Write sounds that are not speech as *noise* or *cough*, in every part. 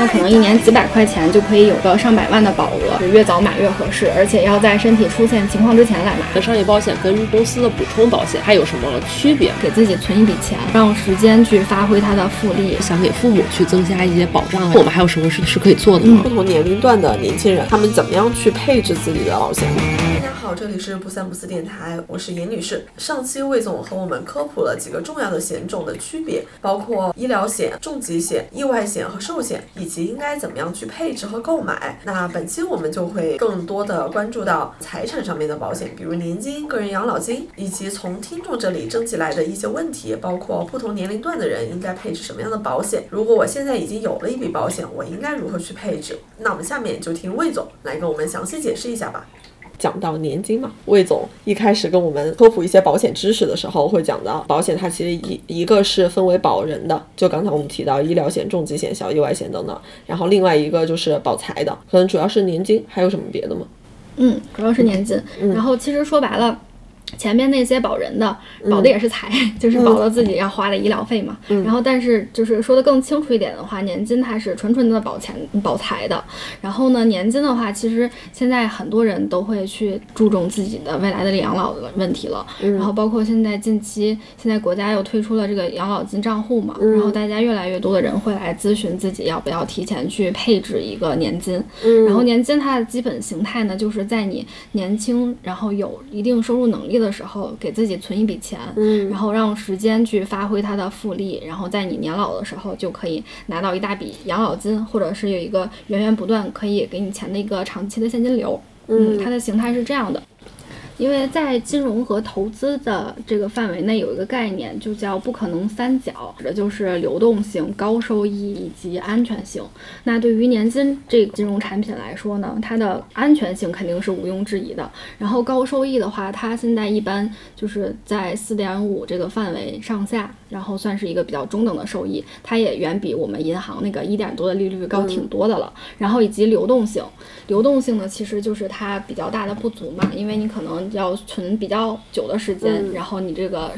那可能一年几百块钱就可以有个上百万的保额，越早买越合适，而且要在身体出现情况之前来买。那商业保险跟公司的补充保险还有什么区别？给自己存一笔钱，让时间去发挥它的复利。想给父母去增加一些保障，我们还有什么是是可以做的吗？不同年龄段的年轻人，他们怎么样去配置自己的保险？好，这里是不三不四电台，我是严女士。上期魏总和我们科普了几个重要的险种的区别，包括医疗险、重疾险、意外险和寿险，以及应该怎么样去配置和购买。那本期我们就会更多的关注到财产上面的保险，比如年金、个人养老金，以及从听众这里征集来的一些问题，包括不同年龄段的人应该配置什么样的保险。如果我现在已经有了一笔保险，我应该如何去配置？那我们下面就听魏总来跟我们详细解释一下吧。讲到年金嘛，魏总一开始跟我们科普一些保险知识的时候，会讲到保险它其实一一个是分为保人的，就刚才我们提到医疗险、重疾险、小意外险等等，然后另外一个就是保财的，可能主要是年金，还有什么别的吗？嗯，主要是年金。然后其实说白了。前面那些保人的保的也是财，*laughs* 就是保了自己要花的医疗费嘛。然后，但是就是说的更清楚一点的话，年金它是纯纯的保钱保财的。然后呢，年金的话，其实现在很多人都会去注重自己的未来的养老的问题了。然后，包括现在近期，现在国家又推出了这个养老金账户嘛。然后，大家越来越多的人会来咨询自己要不要提前去配置一个年金。然后，年金它的基本形态呢，就是在你年轻，然后有一定收入能力。的时候给自己存一笔钱，嗯，然后让时间去发挥它的复利，然后在你年老的时候就可以拿到一大笔养老金，或者是有一个源源不断可以给你钱的一个长期的现金流，嗯，它的形态是这样的。因为在金融和投资的这个范围内，有一个概念就叫不可能三角，指的就是流动性、高收益以及安全性。那对于年金这个金融产品来说呢，它的安全性肯定是毋庸置疑的。然后高收益的话，它现在一般就是在四点五这个范围上下，然后算是一个比较中等的收益。它也远比我们银行那个一点多的利率高挺多的了。然后以及流动性，流动性呢，其实就是它比较大的不足嘛，因为你可能。要存比较久的时间，然后你这个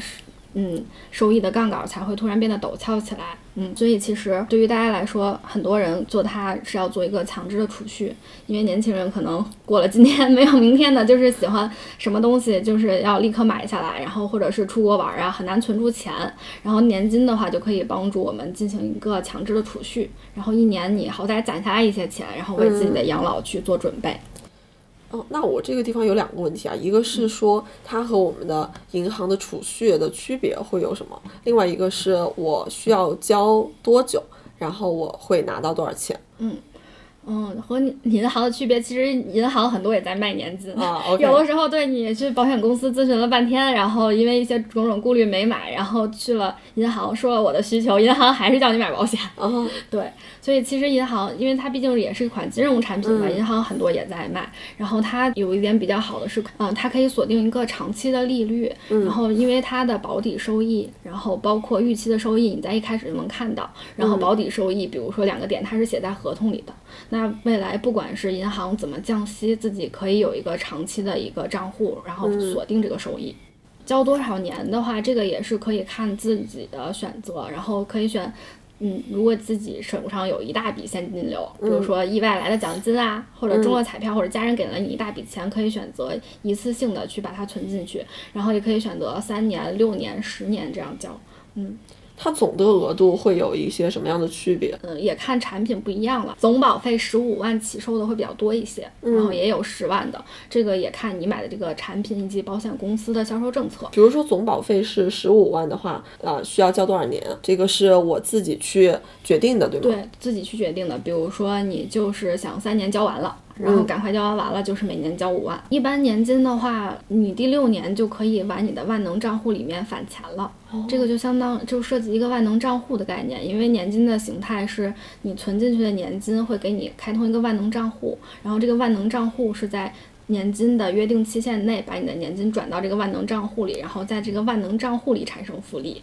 嗯收益的杠杆才会突然变得陡峭起来，嗯，所以其实对于大家来说，很多人做它是要做一个强制的储蓄，因为年轻人可能 *laughs* 过了今天没有明天的，就是喜欢什么东西就是要立刻买下来，然后或者是出国玩啊，很难存住钱，然后年金的话就可以帮助我们进行一个强制的储蓄，然后一年你好歹攒下来一些钱，然后为自己的养老去做准备。哦，那我这个地方有两个问题啊，一个是说它和我们的银行的储蓄的区别会有什么？另外一个是我需要交多久，然后我会拿到多少钱？嗯。嗯，和银行的区别，其实银行很多也在卖年金啊。有的时候对你去保险公司咨询了半天，然后因为一些种种顾虑没买，然后去了银行说了我的需求，银行还是叫你买保险。哦，*laughs* 对，所以其实银行，因为它毕竟也是一款金融产品嘛，银行很多也在卖。然后它有一点比较好的是，嗯，它可以锁定一个长期的利率，然后因为它的保底收益，然后包括预期的收益，你在一开始就能看到。然后保底收益，比如说两个点，它是写在合同里的。那未来不管是银行怎么降息，自己可以有一个长期的一个账户，然后锁定这个收益。交多少年的话，这个也是可以看自己的选择，然后可以选，嗯，如果自己手上有一大笔现金流，比如说意外来的奖金啊，或者中了彩票，或者家人给了你一大笔钱，可以选择一次性的去把它存进去，然后也可以选择三年、六年、十年这样交，嗯。它总的额度会有一些什么样的区别？嗯，也看产品不一样了。总保费十五万起售的会比较多一些，然后也有十万的。这个也看你买的这个产品以及保险公司的销售政策。比如说总保费是十五万的话，呃，需要交多少年？这个是我自己去决定的，对吗？对自己去决定的。比如说你就是想三年交完了。然后赶快交完完了，就是每年交五万。一般年金的话，你第六年就可以往你的万能账户里面返钱了。这个就相当就涉及一个万能账户的概念，因为年金的形态是你存进去的年金会给你开通一个万能账户，然后这个万能账户是在年金的约定期限内把你的年金转到这个万能账户里，然后在这个万能账户里产生复利。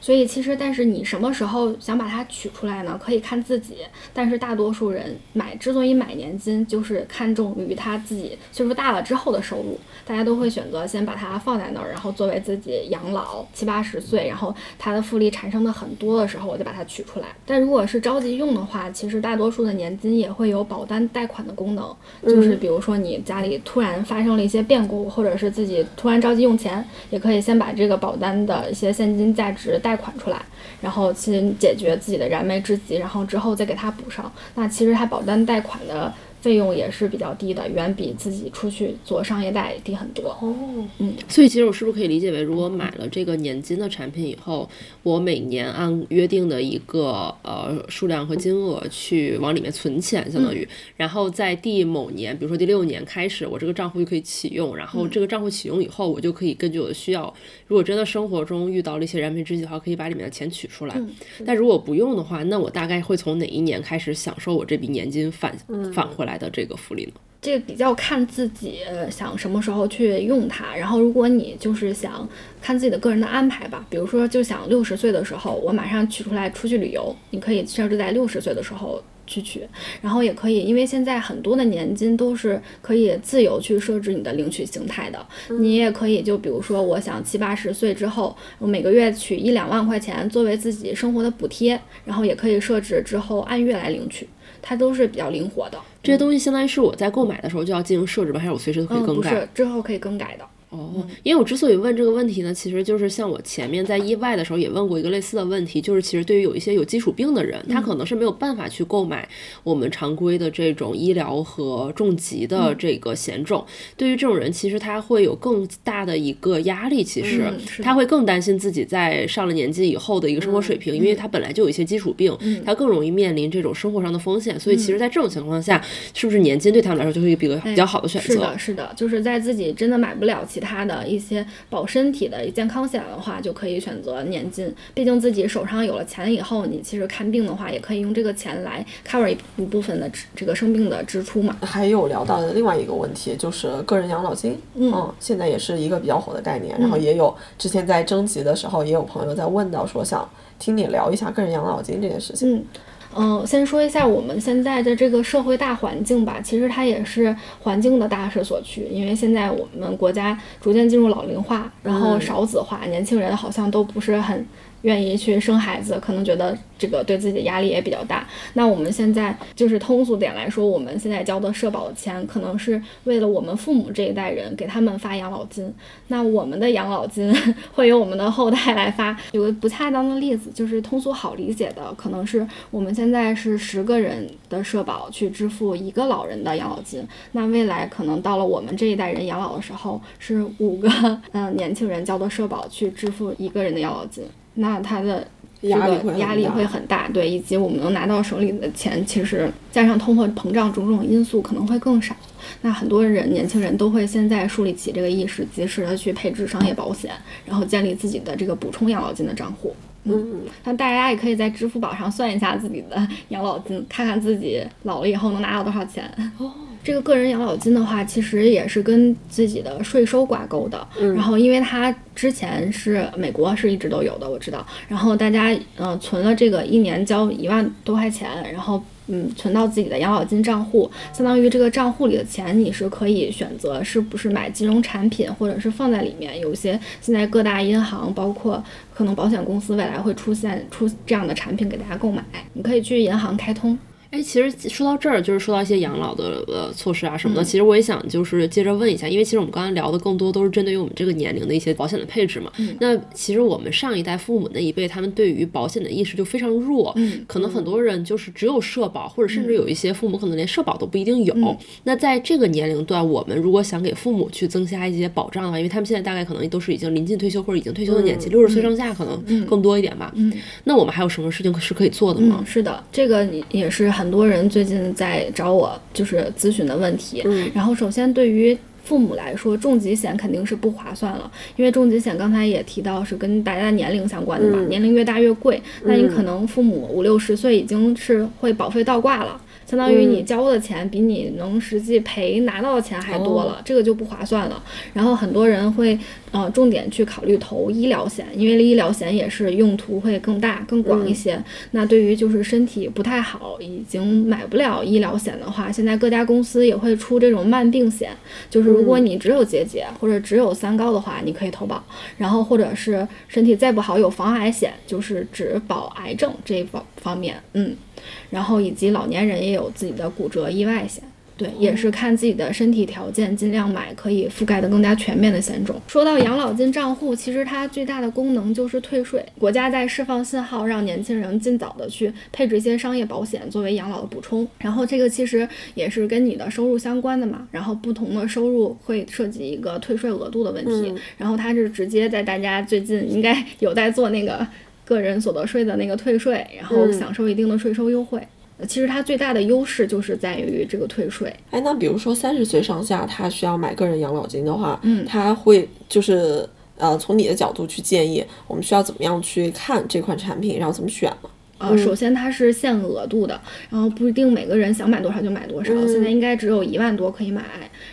所以其实，但是你什么时候想把它取出来呢？可以看自己。但是大多数人买之所以买年金，就是看重于他自己岁数大了之后的收入。大家都会选择先把它放在那儿，然后作为自己养老七八十岁，然后它的复利产生的很多的时候，我就把它取出来。但如果是着急用的话，其实大多数的年金也会有保单贷款的功能，就是比如说你家里突然发生了一些变故，或者是自己突然着急用钱，也可以先把这个保单的一些现金价值贷。贷款出来，然后先解决自己的燃眉之急，然后之后再给他补上。那其实他保单贷款的。费用也是比较低的，远比自己出去做商业贷低很多。哦，嗯，所以其实我是不是可以理解为，如果买了这个年金的产品以后，我每年按约定的一个呃数量和金额去往里面存钱，相当于，然后在第某年，比如说第六年开始，我这个账户就可以启用，然后这个账户启用以后，我就可以根据我的需要，如果真的生活中遇到了一些燃眉之急的话，可以把里面的钱取出来。但如果不用的话，那我大概会从哪一年开始享受我这笔年金返返回来？来的这个福利呢？这个比较看自己想什么时候去用它。然后，如果你就是想看自己的个人的安排吧，比如说就想六十岁的时候我马上取出来出去旅游，你可以设置在六十岁的时候去取。然后也可以，因为现在很多的年金都是可以自由去设置你的领取形态的。你也可以就比如说，我想七八十岁之后，我每个月取一两万块钱作为自己生活的补贴，然后也可以设置之后按月来领取。它都是比较灵活的，这些东西相当于是我在购买的时候就要进行设置吗？还是我随时都可以更改？不是，之后可以更改的。哦，因为我之所以问这个问题呢，其实就是像我前面在意外的时候也问过一个类似的问题，就是其实对于有一些有基础病的人，他可能是没有办法去购买我们常规的这种医疗和重疾的这个险种。对于这种人，其实他会有更大的一个压力，其实他会更担心自己在上了年纪以后的一个生活水平，因为他本来就有一些基础病，他更容易面临这种生活上的风险。所以，其实，在这种情况下，是不是年金对他们来说就是一个比较好的选择？是的，是的，就是在自己真的买不了其他的一些保身体的健康险的话，就可以选择年金。毕竟自己手上有了钱以后，你其实看病的话，也可以用这个钱来 cover 一部分的这个生病的支出嘛。还有聊到的另外一个问题就是个人养老金，嗯，现在也是一个比较火的概念。然后也有之前在征集的时候，也有朋友在问到说想听你聊一下个人养老金这件事情。嗯。嗯，先说一下我们现在的这个社会大环境吧，其实它也是环境的大势所趋，因为现在我们国家逐渐进入老龄化，然后少子化，年轻人好像都不是很。愿意去生孩子，可能觉得这个对自己的压力也比较大。那我们现在就是通俗点来说，我们现在交的社保的钱，可能是为了我们父母这一代人给他们发养老金。那我们的养老金会由我们的后代来发。有个不恰当的例子，就是通俗好理解的，可能是我们现在是十个人的社保去支付一个老人的养老金。那未来可能到了我们这一代人养老的时候，是五个嗯年轻人交的社保去支付一个人的养老金。那他的这个压力会很大，对，以及我们能拿到手里的钱，其实加上通货膨胀种种因素，可能会更少。那很多人年轻人都会现在树立起这个意识，及时的去配置商业保险，然后建立自己的这个补充养老金的账户。嗯，那大家也可以在支付宝上算一下自己的养老金，看看自己老了以后能拿到多少钱。哦。这个个人养老金的话，其实也是跟自己的税收挂钩的。然后，因为它之前是美国是一直都有的，我知道。然后大家嗯存了这个一年交一万多块钱，然后嗯存到自己的养老金账户，相当于这个账户里的钱你是可以选择是不是买金融产品，或者是放在里面。有些现在各大银行，包括可能保险公司未来会出现出这样的产品给大家购买，你可以去银行开通。哎，其实说到这儿，就是说到一些养老的呃措施啊什么的。其实我也想就是接着问一下，因为其实我们刚才聊的更多都是针对于我们这个年龄的一些保险的配置嘛。那其实我们上一代父母那一辈，他们对于保险的意识就非常弱，可能很多人就是只有社保，或者甚至有一些父母可能连社保都不一定有。那在这个年龄段，我们如果想给父母去增加一些保障的话，因为他们现在大概可能都是已经临近退休或者已经退休的年纪，六十岁上下可能更多一点吧。那我们还有什么事情是可以做的吗？是的，这个也是。很多人最近在找我，就是咨询的问题。嗯，然后首先对于父母来说，重疾险肯定是不划算了，因为重疾险刚才也提到是跟大家的年龄相关的嘛，年龄越大越贵。那你可能父母五六十岁已经是会保费倒挂了。相当于你交的钱比你能实际赔拿到的钱还多了，这个就不划算了。然后很多人会呃，重点去考虑投医疗险，因为医疗险也是用途会更大、更广一些。那对于就是身体不太好，已经买不了医疗险的话，现在各家公司也会出这种慢病险，就是如果你只有结节或者只有三高的话，你可以投保。然后或者是身体再不好有防癌险，就是只保癌症这一方方面，嗯，然后以及老年人也有自己的骨折意外险。对，也是看自己的身体条件，尽量买可以覆盖的更加全面的险种。说到养老金账户，其实它最大的功能就是退税。国家在释放信号，让年轻人尽早的去配置一些商业保险作为养老的补充。然后这个其实也是跟你的收入相关的嘛。然后不同的收入会涉及一个退税额度的问题。然后它是直接在大家最近应该有在做那个个人所得税的那个退税，然后享受一定的税收优惠。其实它最大的优势就是在于这个退税。哎，那比如说三十岁上下，他需要买个人养老金的话，嗯，他会就是呃，从你的角度去建议，我们需要怎么样去看这款产品，然后怎么选呢？呃，首先它是限额度的，然后不一定每个人想买多少就买多少。现在应该只有一万多可以买。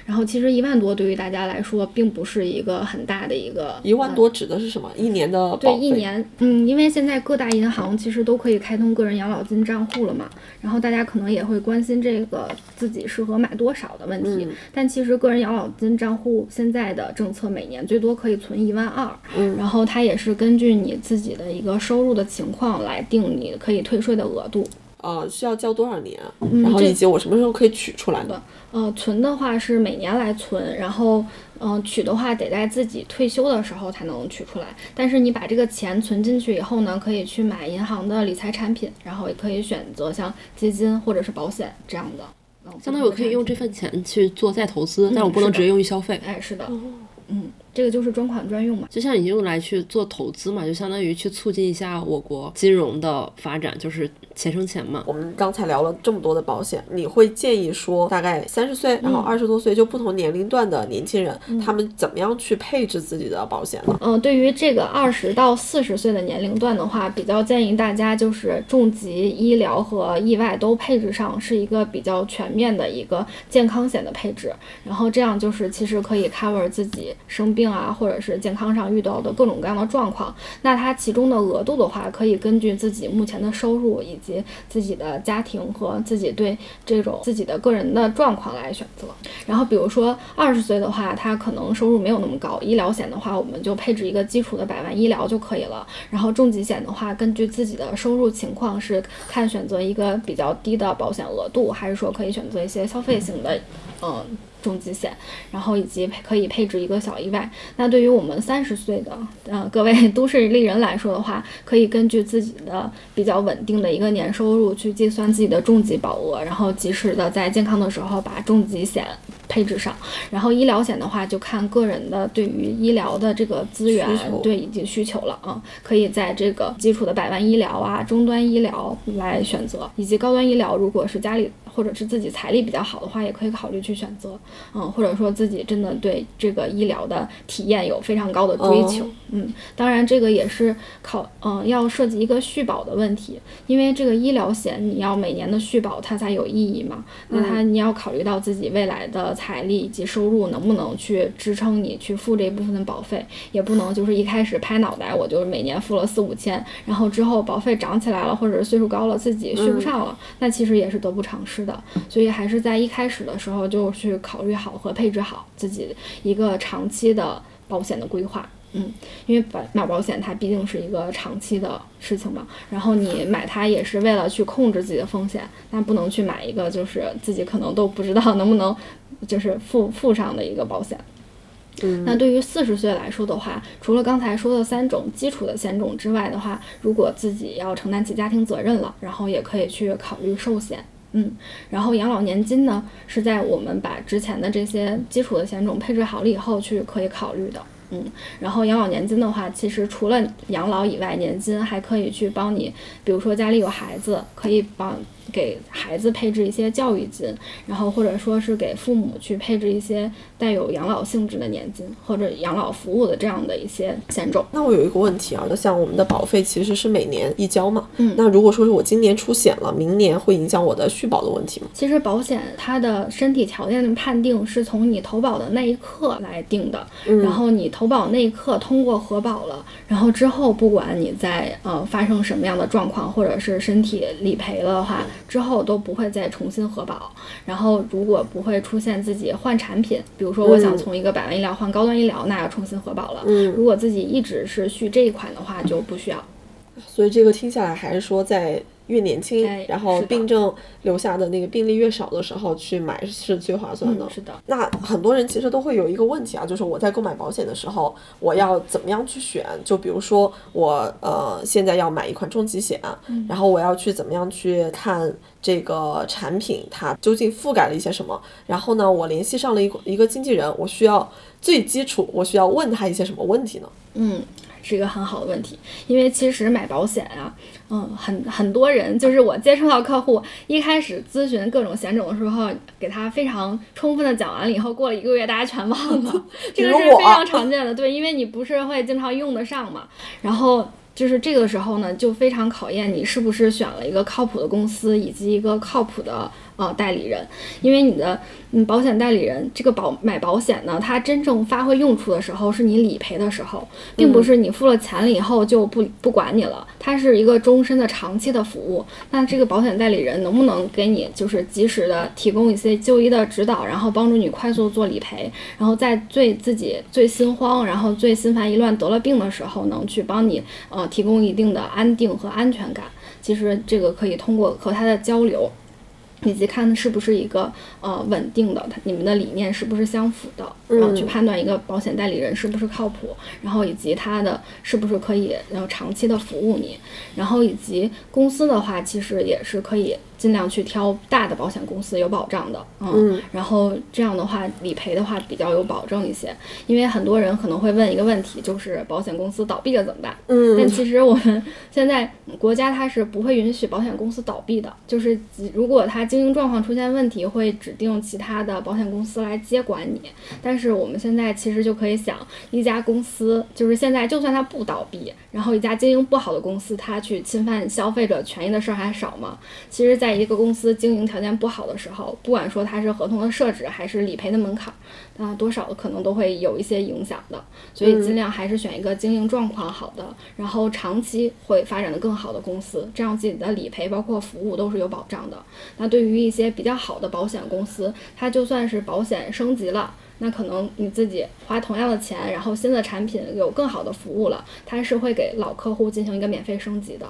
然后其实一万多对于大家来说并不是一个很大的一个。一万多指的是什么？一年的对，一年。嗯，因为现在各大银行其实都可以开通个人养老金账户了嘛。然后大家可能也会关心这个自己适合买多少的问题。但其实个人养老金账户现在的政策每年最多可以存一万二。嗯。然后它也是根据你自己的一个收入的情况来定你。可以退税的额度，呃，需要交多少年？然后以及我什么时候可以取出来的？呃，存的话是每年来存，然后，嗯，取的话得在自己退休的时候才能取出来。但是你把这个钱存进去以后呢，可以去买银行的理财产品，然后也可以选择像基金或者是保险这样的。相当于我可以用这份钱去做再投资，但我不能直接用于消费。哎，是的，嗯。这个就是专款专用嘛，就像你用来去做投资嘛，就相当于去促进一下我国金融的发展，就是钱生钱嘛。我们刚才聊了这么多的保险，你会建议说，大概三十岁，然后二十多岁，就不同年龄段的年轻人，他们怎么样去配置自己的保险呢？嗯，对于这个二十到四十岁的年龄段的话，比较建议大家就是重疾、医疗和意外都配置上，是一个比较全面的一个健康险的配置，然后这样就是其实可以 cover 自己生病。啊，或者是健康上遇到的各种各样的状况，那它其中的额度的话，可以根据自己目前的收入以及及自己的家庭和自己对这种自己的个人的状况来选择。然后，比如说二十岁的话，他可能收入没有那么高，医疗险的话，我们就配置一个基础的百万医疗就可以了。然后重疾险的话，根据自己的收入情况，是看选择一个比较低的保险额度，还是说可以选择一些消费型的，嗯。重疾险，然后以及可以配置一个小意外。那对于我们三十岁的呃各位都市丽人来说的话，可以根据自己的比较稳定的一个年收入去计算自己的重疾保额，然后及时的在健康的时候把重疾险配置上。然后医疗险的话，就看个人的对于医疗的这个资源对以及需求了啊，可以在这个基础的百万医疗啊、中端医疗来选择，以及高端医疗，如果是家里。或者是自己财力比较好的话，也可以考虑去选择，嗯，或者说自己真的对这个医疗的体验有非常高的追求，嗯，当然这个也是考，嗯，要涉及一个续保的问题，因为这个医疗险你要每年的续保它才有意义嘛，那它你要考虑到自己未来的财力以及收入能不能去支撑你去付这部分的保费，也不能就是一开始拍脑袋我就每年付了四五千，然后之后保费涨起来了或者是岁数高了自己续不上了，那其实也是得不偿失。的，所以还是在一开始的时候就去考虑好和配置好自己一个长期的保险的规划，嗯，因为买买保险它毕竟是一个长期的事情嘛，然后你买它也是为了去控制自己的风险，但不能去买一个就是自己可能都不知道能不能就是付付上的一个保险。嗯那对于四十岁来说的话，除了刚才说的三种基础的险种之外的话，如果自己要承担起家庭责任了，然后也可以去考虑寿险。嗯，然后养老年金呢，是在我们把之前的这些基础的险种配置好了以后去可以考虑的。嗯，然后养老年金的话，其实除了养老以外，年金还可以去帮你，比如说家里有孩子，可以帮给孩子配置一些教育金，然后或者说是给父母去配置一些带有养老性质的年金或者养老服务的这样的一些险种。那我有一个问题啊，那像我们的保费其实是每年一交嘛，嗯，那如果说是我今年出险了，明年会影响我的续保的问题吗？其实保险它的身体条件的判定是从你投保的那一刻来定的，然后你投保那一刻通过核保了，然后之后不管你在呃发生什么样的状况，或者是身体理赔了的话，之后都不会再重新核保。然后如果不会出现自己换产品，比如说我想从一个百万医疗换高端医疗，那要重新核保了。嗯，如果自己一直是续这一款的话，就不需要。所以这个听下来还是说在。越年轻，哎然后病症留下的那个病例越少的时候去买是最划算的。嗯，是的。那很多人其实都会有一个问题啊，就是我在购买保险的时候，我要怎么样去选？就比如说我呃现在要买一款重疾险，然后我要去怎么样去看这个产品它究竟覆盖了一些什么？然后呢，我联系上了一个一个经纪人，我需要最基础，我需要问他一些什么问题呢？嗯，是一个很好的问题，因为其实买保险啊，嗯，很很多人就是我接触到客户一开始咨询各种险种的时候，给他非常充分的讲完了以后，过了一个月大家全忘了，*laughs* 这个是非常常见的，对，因为你不是会经常用得上嘛，然后。就是这个时候呢，就非常考验你是不是选了一个靠谱的公司以及一个靠谱的呃代理人，因为你的嗯保险代理人这个保买保险呢，它真正发挥用处的时候是你理赔的时候，并不是你付了钱了以后就不不管你了，它是一个终身的长期的服务。那这个保险代理人能不能给你就是及时的提供一些就医的指导，然后帮助你快速做理赔，然后在最自己最心慌，然后最心烦意乱得了病的时候，能去帮你呃提供一定的安定和安全感。其实这个可以通过和他的交流。以及看是不是一个呃稳定的，他你们的理念是不是相符的，然后去判断一个保险代理人是不是靠谱，然后以及他的是不是可以然后长期的服务你，然后以及公司的话，其实也是可以尽量去挑大的保险公司有保障的，嗯，然后这样的话理赔的话比较有保证一些，因为很多人可能会问一个问题，就是保险公司倒闭了怎么办？嗯但其实我们现在国家它是不会允许保险公司倒闭的，就是如果它经营状况出现问题，会指定其他的保险公司来接管你。但是我们现在其实就可以想，一家公司就是现在就算它不倒闭，然后一家经营不好的公司，它去侵犯消费者权益的事儿还少吗？其实，在一个公司经营条件不好的时候，不管说它是合同的设置还是理赔的门槛，啊，多少可能都会有一些影响的。所以尽量还是选一个经营状况好的，然后长期会发展的更好的公司，这样自己的理赔包括服务都是有保障的。那对于一些比较好的保险公司，它就算是保险升级了。那可能你自己花同样的钱，然后新的产品有更好的服务了，它是会给老客户进行一个免费升级的。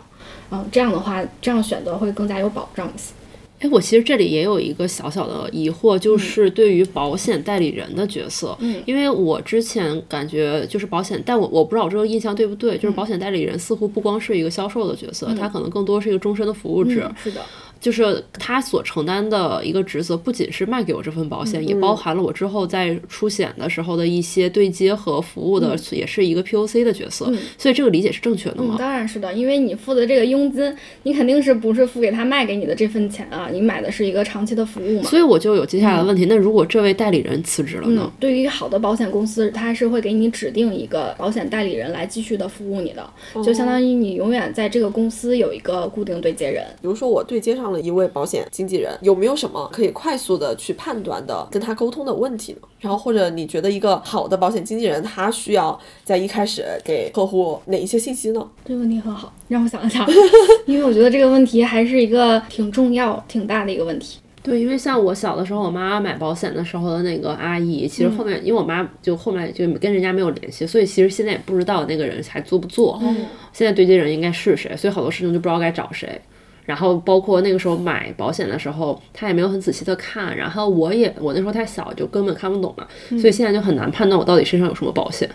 嗯，这样的话，这样选择会更加有保障一些。哎，我其实这里也有一个小小的疑惑，就是对于保险代理人的角色，嗯因为我之前感觉就是保险，但我我不知道我这个印象对不对，就是保险代理人似乎不光是一个销售的角色，他可能更多是一个终身的服务制，嗯，是的，就是他所承担的一个职责，不仅是卖给我这份保险，也包含了我之后在出险的时候的一些对接和服务的，也是一个 POC 的角色。所以这个理解是正确的嗯，吗？当然是的，因为你付的这个佣金，你肯定是不是付给他卖给你的这份钱啊？你买的是一个长期的服务嘛。所以我就有接下来的问题，那如果这位代理人辞职了呢？嗯，对于好的保险公司，它是会给你指定一个保险代理人来继续的服务你的，就相当于你永远在这个公司有一个固定对接人。比如说我对接上了一位保险经纪人，有没有什么可以快速的去判断的跟他沟通的问题呢？然后或者你觉得一个好的保险经纪人，他需要在一开始给客户哪一些信息呢？这个问题很好，让我想一想，*laughs* 因为我觉得这个问题还是一个挺重要、挺大的一个问题。对，因为像我小的时候，我妈买保险的时候的那个阿姨，其实后面、因为我妈就后面就跟人家没有联系，所以其实现在也不知道那个人还做不做。现在对接人应该是谁，所以好多事情就不知道该找谁。然后包括那个时候买保险的时候，他也没有很仔细的看，然后我也我那时候太小，就根本看不懂嘛，所以现在就很难判断我到底身上有什么保险。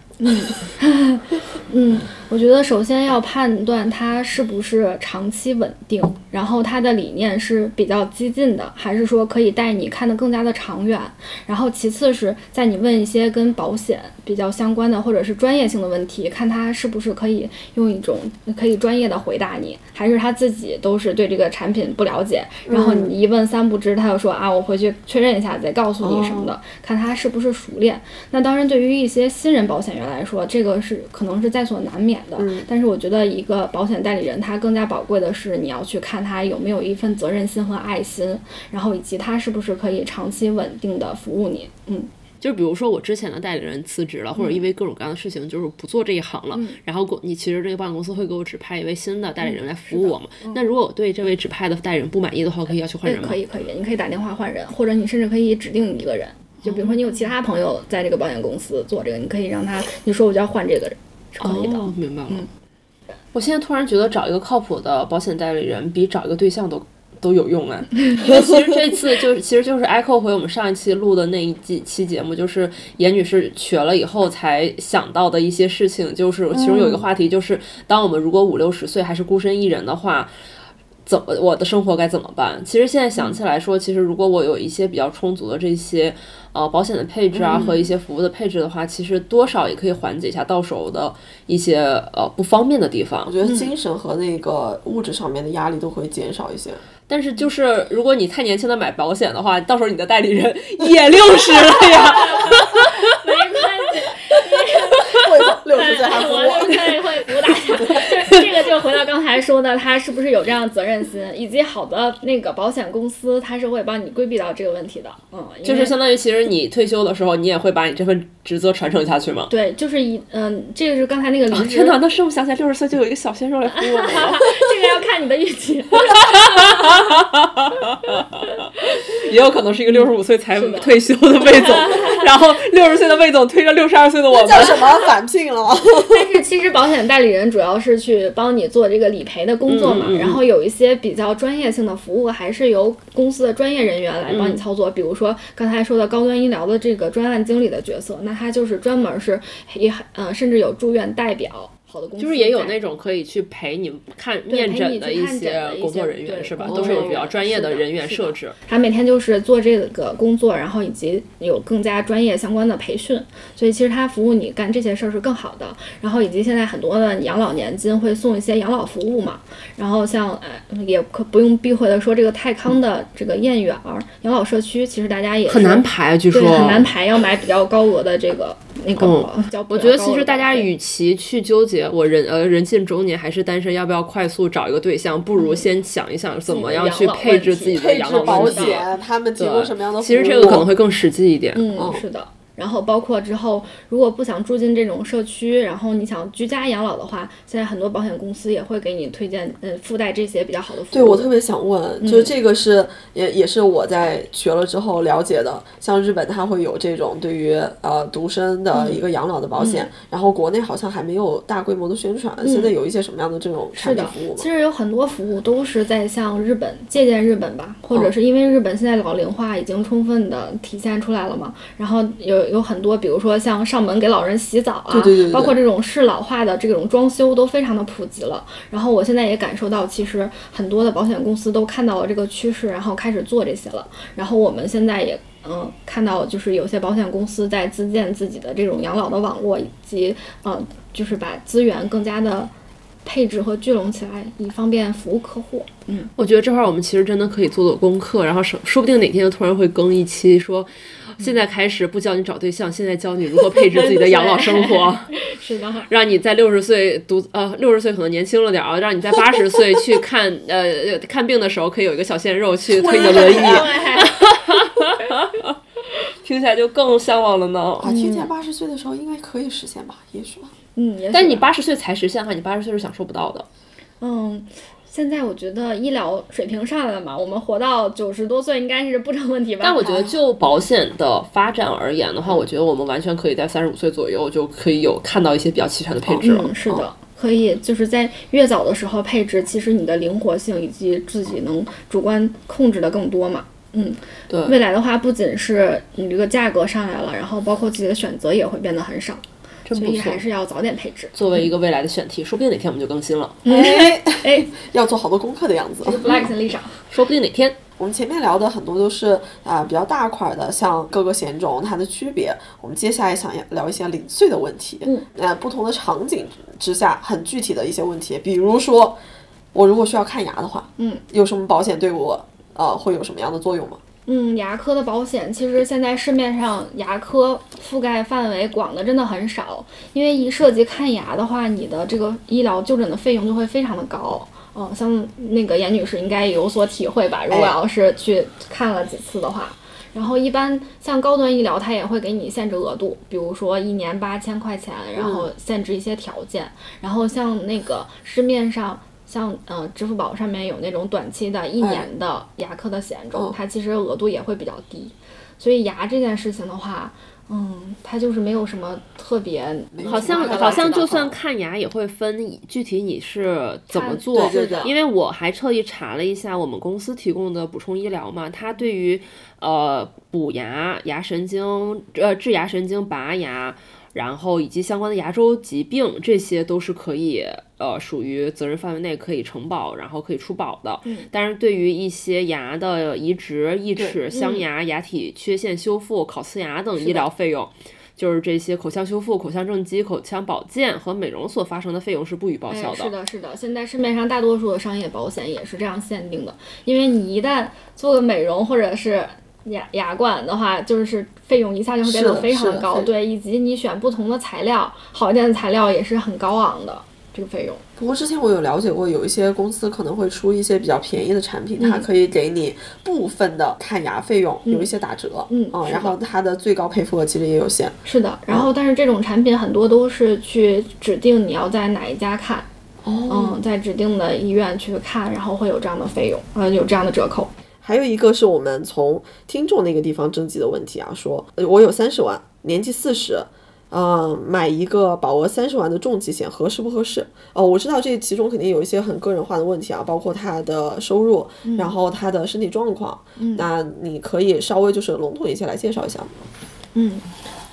嗯，我觉得首先要判断它是不是长期稳定，然后它的理念是比较激进的，还是说可以带你看得更加的长远。然后其次是在你问一些跟保险比较相关的或者是专业性的问题，看他是不是可以用一种可以专业的回答你，还是他自己都是对这个产品不了解，然后你一问三不知，他又说啊我回去确认一下再告诉你什么的，看他是不是熟练。那当然，对于一些新人保险员来说，这个是可能是在所难免的。但是我觉得，一个保险代理人，他更加宝贵的是，你要去看他有没有一份责任心和爱心，然后以及他是不是可以长期稳定的服务你。嗯，就比如说我之前的代理人辞职了，或者因为各种各样的事情，就是不做这一行了。然后你其实这个保险公司会给我指派一位新的代理人来服务我嘛？那如果我对这位指派的代理人不满意的话，可以要求换人吗？可以，可以，你可以打电话换人，或者你甚至可以指定一个人。就比如说，你有其他朋友在这个保险公司做这个，你可以让他，你说我就要换这个人，是可以的。明白了。我现在突然觉得找一个靠谱的保险代理人比找一个对象都都有用啊！因 *laughs* 为其实这次就是，其实就是 echo 回我们上一期录的那一季期节目，就是严女士瘸了以后才想到的一些事情，就是其中有一个话题就是，当我们如果五六十岁还是孤身一人的话。怎么我的生活该怎么办？其实现在想起来说，其实如果我有一些比较充足的这些呃保险的配置啊和一些服务的配置的话，其实多少也可以缓解一下到手的一些呃不方便的地方。我觉得精神和那个物质上面的压力都会减少一些。但是就是如果你太年轻的买保险的话，到时候你的代理人也六十了呀。没关系。六十岁还服我六十岁会服务大家，这个就回到刚才说的，他是不是有这样责任心，以及好的那个保险公司，他是会帮你规避到这个问题的。嗯，就是相当于其实你退休的时候，你也会把你这份职责传承下去吗？对，就是一嗯，这个是刚才那个离职。天哪，那是不是想起来六十岁就有一个小鲜肉来服务我？*laughs* 这个要看你的运气。*laughs* 也有可能是一个六十五岁才退休的魏总，然后六十岁的魏总推着六十二岁的我们。叫什么返聘了？*laughs* 但是其实保险代理人主要是去帮你做这个理赔的工作嘛，然后有一些比较专业性的服务还是由公司的专业人员来帮你操作。比如说刚才说的高端医疗的这个专案经理的角色，那他就是专门是也呃甚至有住院代表。就是也有那种可以去陪你看面诊的一些工作人员是吧？都是有比较专业的人员设置。他每天就是做这个工作，然后以及有更加专业相关的培训，所以其实他服务你干这些事儿是更好的。然后以及现在很多的养老年金会送一些养老服务嘛。然后像呃也可不用避讳的说，这个泰康的这个燕园养老社区，其实大家也很难排，据说很难排，要买比较高额的这个那个。我觉得其实大家与其去纠结。我人呃人近中年还是单身，要不要快速找一个对象？不如先想一想怎么样去配置自己的养老保险，他们提供什么样的服务？其实这个可能会更实际一点。嗯，是的。然后包括之后，如果不想住进这种社区，然后你想居家养老的话，现在很多保险公司也会给你推荐，嗯，附带这些比较好的服务。对我特别想问，就是这个是也也是我在学了之后了解的。像日本，它会有这种对于呃独生的一个养老的保险，然后国内好像还没有大规模的宣传。现在有一些什么样的这种产品服务吗？其实有很多服务都是在向日本借鉴日本吧，或者是因为日本现在老龄化已经充分的体现出来了嘛，然后有。有很多，比如说像上门给老人洗澡啊，包括这种适老化的这种装修都非常的普及了。然后我现在也感受到，其实很多的保险公司都看到了这个趋势，然后开始做这些了。然后我们现在也嗯看到，就是有些保险公司在自建自己的这种养老的网络，以及嗯就是把资源更加的配置和聚拢起来，以方便服务客户。嗯，我觉得这块儿我们其实真的可以做做功课，然后说说不定哪天就突然会更一期说。现在开始不教你找对象，现在教你如何配置自己的养老生活。*laughs* 是的，让你在六十岁独呃六十岁可能年轻了点啊，让你在八十岁去看呃看病的时候可以有一个小鲜肉去推你的轮椅。*laughs* *laughs* 听起来就更向往了呢。啊，听起来八十岁的时候应该可以实现吧？也许吧。嗯，但你八十岁才实现的话，你八十岁是享受不到的。嗯。现在我觉得医疗水平上来了嘛，我们活到九十多岁应该是不成问题吧。但我觉得就保险的发展而言的话，我觉得我们完全可以在三十五岁左右就可以有看到一些比较齐全的配置了。是的，可以就是在越早的时候配置，其实你的灵活性以及自己能主观控制的更多嘛。嗯，对。未来的话，不仅是你这个价格上来了，然后包括自己的选择也会变得很少。真不错所以还。是要早点配置。作为一个未来的选题，说不定哪天我们就更新了，哎，哎要做好多功课的样子。，flag 先立上。说不定哪天我们前面聊的很多都是啊、比较大块儿的，像各个险种它的区别。我们接下来想要聊一些零碎的问题，嗯，呃，不同的场景之下很具体的一些问题，比如说我如果需要看牙的话，嗯，有什么保险对我呃会有什么样的作用吗？嗯，牙科的保险其实现在市面上牙科覆盖范围广的真的很少，因为一涉及看牙的话，你的这个医疗就诊的费用就会非常的高。嗯，像那个严女士应该有所体会吧？如果要是去看了几次的话，然后一般像高端医疗，它也会给你限制额度，比如说一年八千块钱，然后限制一些条件。然后像那个市面上。像呃，支付宝上面有那种短期的一年的牙科的险种，嗯它其实额度也会比较低，所以牙这件事情的话，嗯，它就是没有什么特别，好像好像就算看牙也会分具体你是怎么做，对对对因为我还特意查了一下我们公司提供的补充医疗嘛，它对于呃补牙、牙神经、呃治牙神经、拔牙。然后以及相关的牙周疾病，这些都是可以呃属于责任范围内可以承保，然后可以出保的。嗯但是对于一些牙的移植、义齿、镶嗯牙、牙体缺陷修复、烤瓷牙等医疗费用，就是这些口腔修复、口腔正畸、口腔保健和美容所发生的费用是不予报销哎，是的，是的，现在市面上大多数的商业保险也是这样限定的，因为你一旦做个美容或者是牙牙冠的话，就是费用一下就会变得非常的高，对，以及你选不同的材料，好一点的材料也是很高昂的这个费用。不过之前我有了解过，有一些公司可能会出一些比较便宜的产品，它可以给你部分的看牙费用有一些打折，嗯然后它的最高赔付额其实也有限。是的，然后但是这种产品很多都是去指定你要在哪一家看，哦，嗯，在指定的医院去看，然后会有这样的费用，呃，有这样的折扣。还有一个是我们从听众那个地方征集的问题啊，说呃我有三十万，年纪四十。嗯，买一个保额三十万的重疾险合适不合适？哦，我知道这其中肯定有一些很个人化的问题啊，包括他的收入，然后他的身体状况。嗯，那你可以稍微就是笼统一些来介绍一下吗？嗯，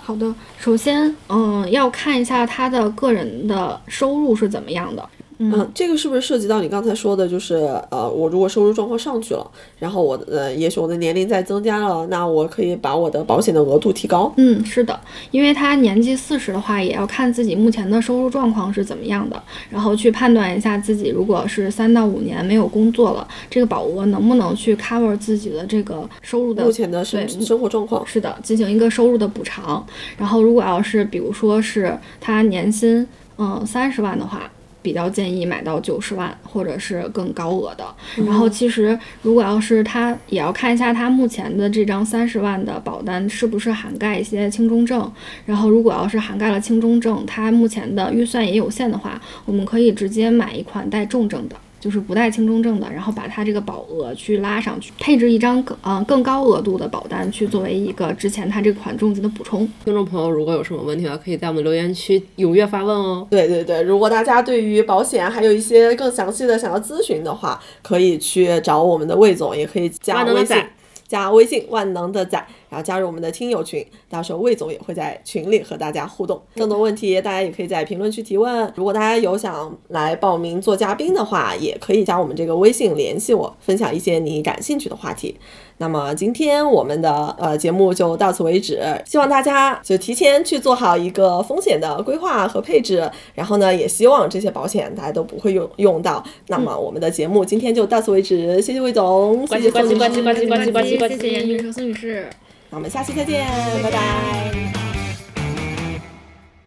好的。首先，嗯，要看一下他的个人的收入是怎么样的。嗯，这个是不是涉及到你刚才说的，就是呃，我如果收入状况上去了，然后我呃，也许我的年龄在增加了，那我可以把我的保险的额度提高。嗯，是的，因为他年纪四十的话，也要看自己目前的收入状况是怎么样的，然后去判断一下自己如果是三到五年没有工作了，这个保额能不能去 cover 自己的这个收入的目前的生生活状况，是的，进行一个收入的补偿。然后，如果要是比如说是他年薪嗯三十万的话，比较建议买到九十万或者是更高额的。然后，其实如果要是他也要看一下他目前的这张三十万的保单是不是涵盖一些轻中症。然后，如果要是涵盖了轻中症，他目前的预算也有限的话，我们可以直接买一款带重症的。就是不带轻中症的，然后把它这个保额去拉上去，配置一张更嗯、更高额度的保单，去作为一个之前它这款重疾的补充。听众朋友如果有什么问题的话，可以在我们留言区踊跃发问哦。对对对，如果大家对于保险还有一些更详细的想要咨询的话，可以去找我们的魏总，也可以加微信万能的仔，加微信万能的仔，然后加入我们的听友群，到时候魏总也会在群里和大家互动。更多问题大家也可以在评论区提问。如果大家有想来报名做嘉宾的话，也可以加我们这个微信联系我，分享一些你感兴趣的话题。那么今天我们的呃节目就到此为止，希望大家就提前去做好一个风险的规划和配置，然后呢，也希望这些保险大家都不会用用到。那么我们的节目今天就到此为止，谢谢魏总，谢谢呱唧呱唧宋女士呱唧呱唧呱唧呱唧呱唧谢谢严女士、孙女士。那我们下期再见，拜拜。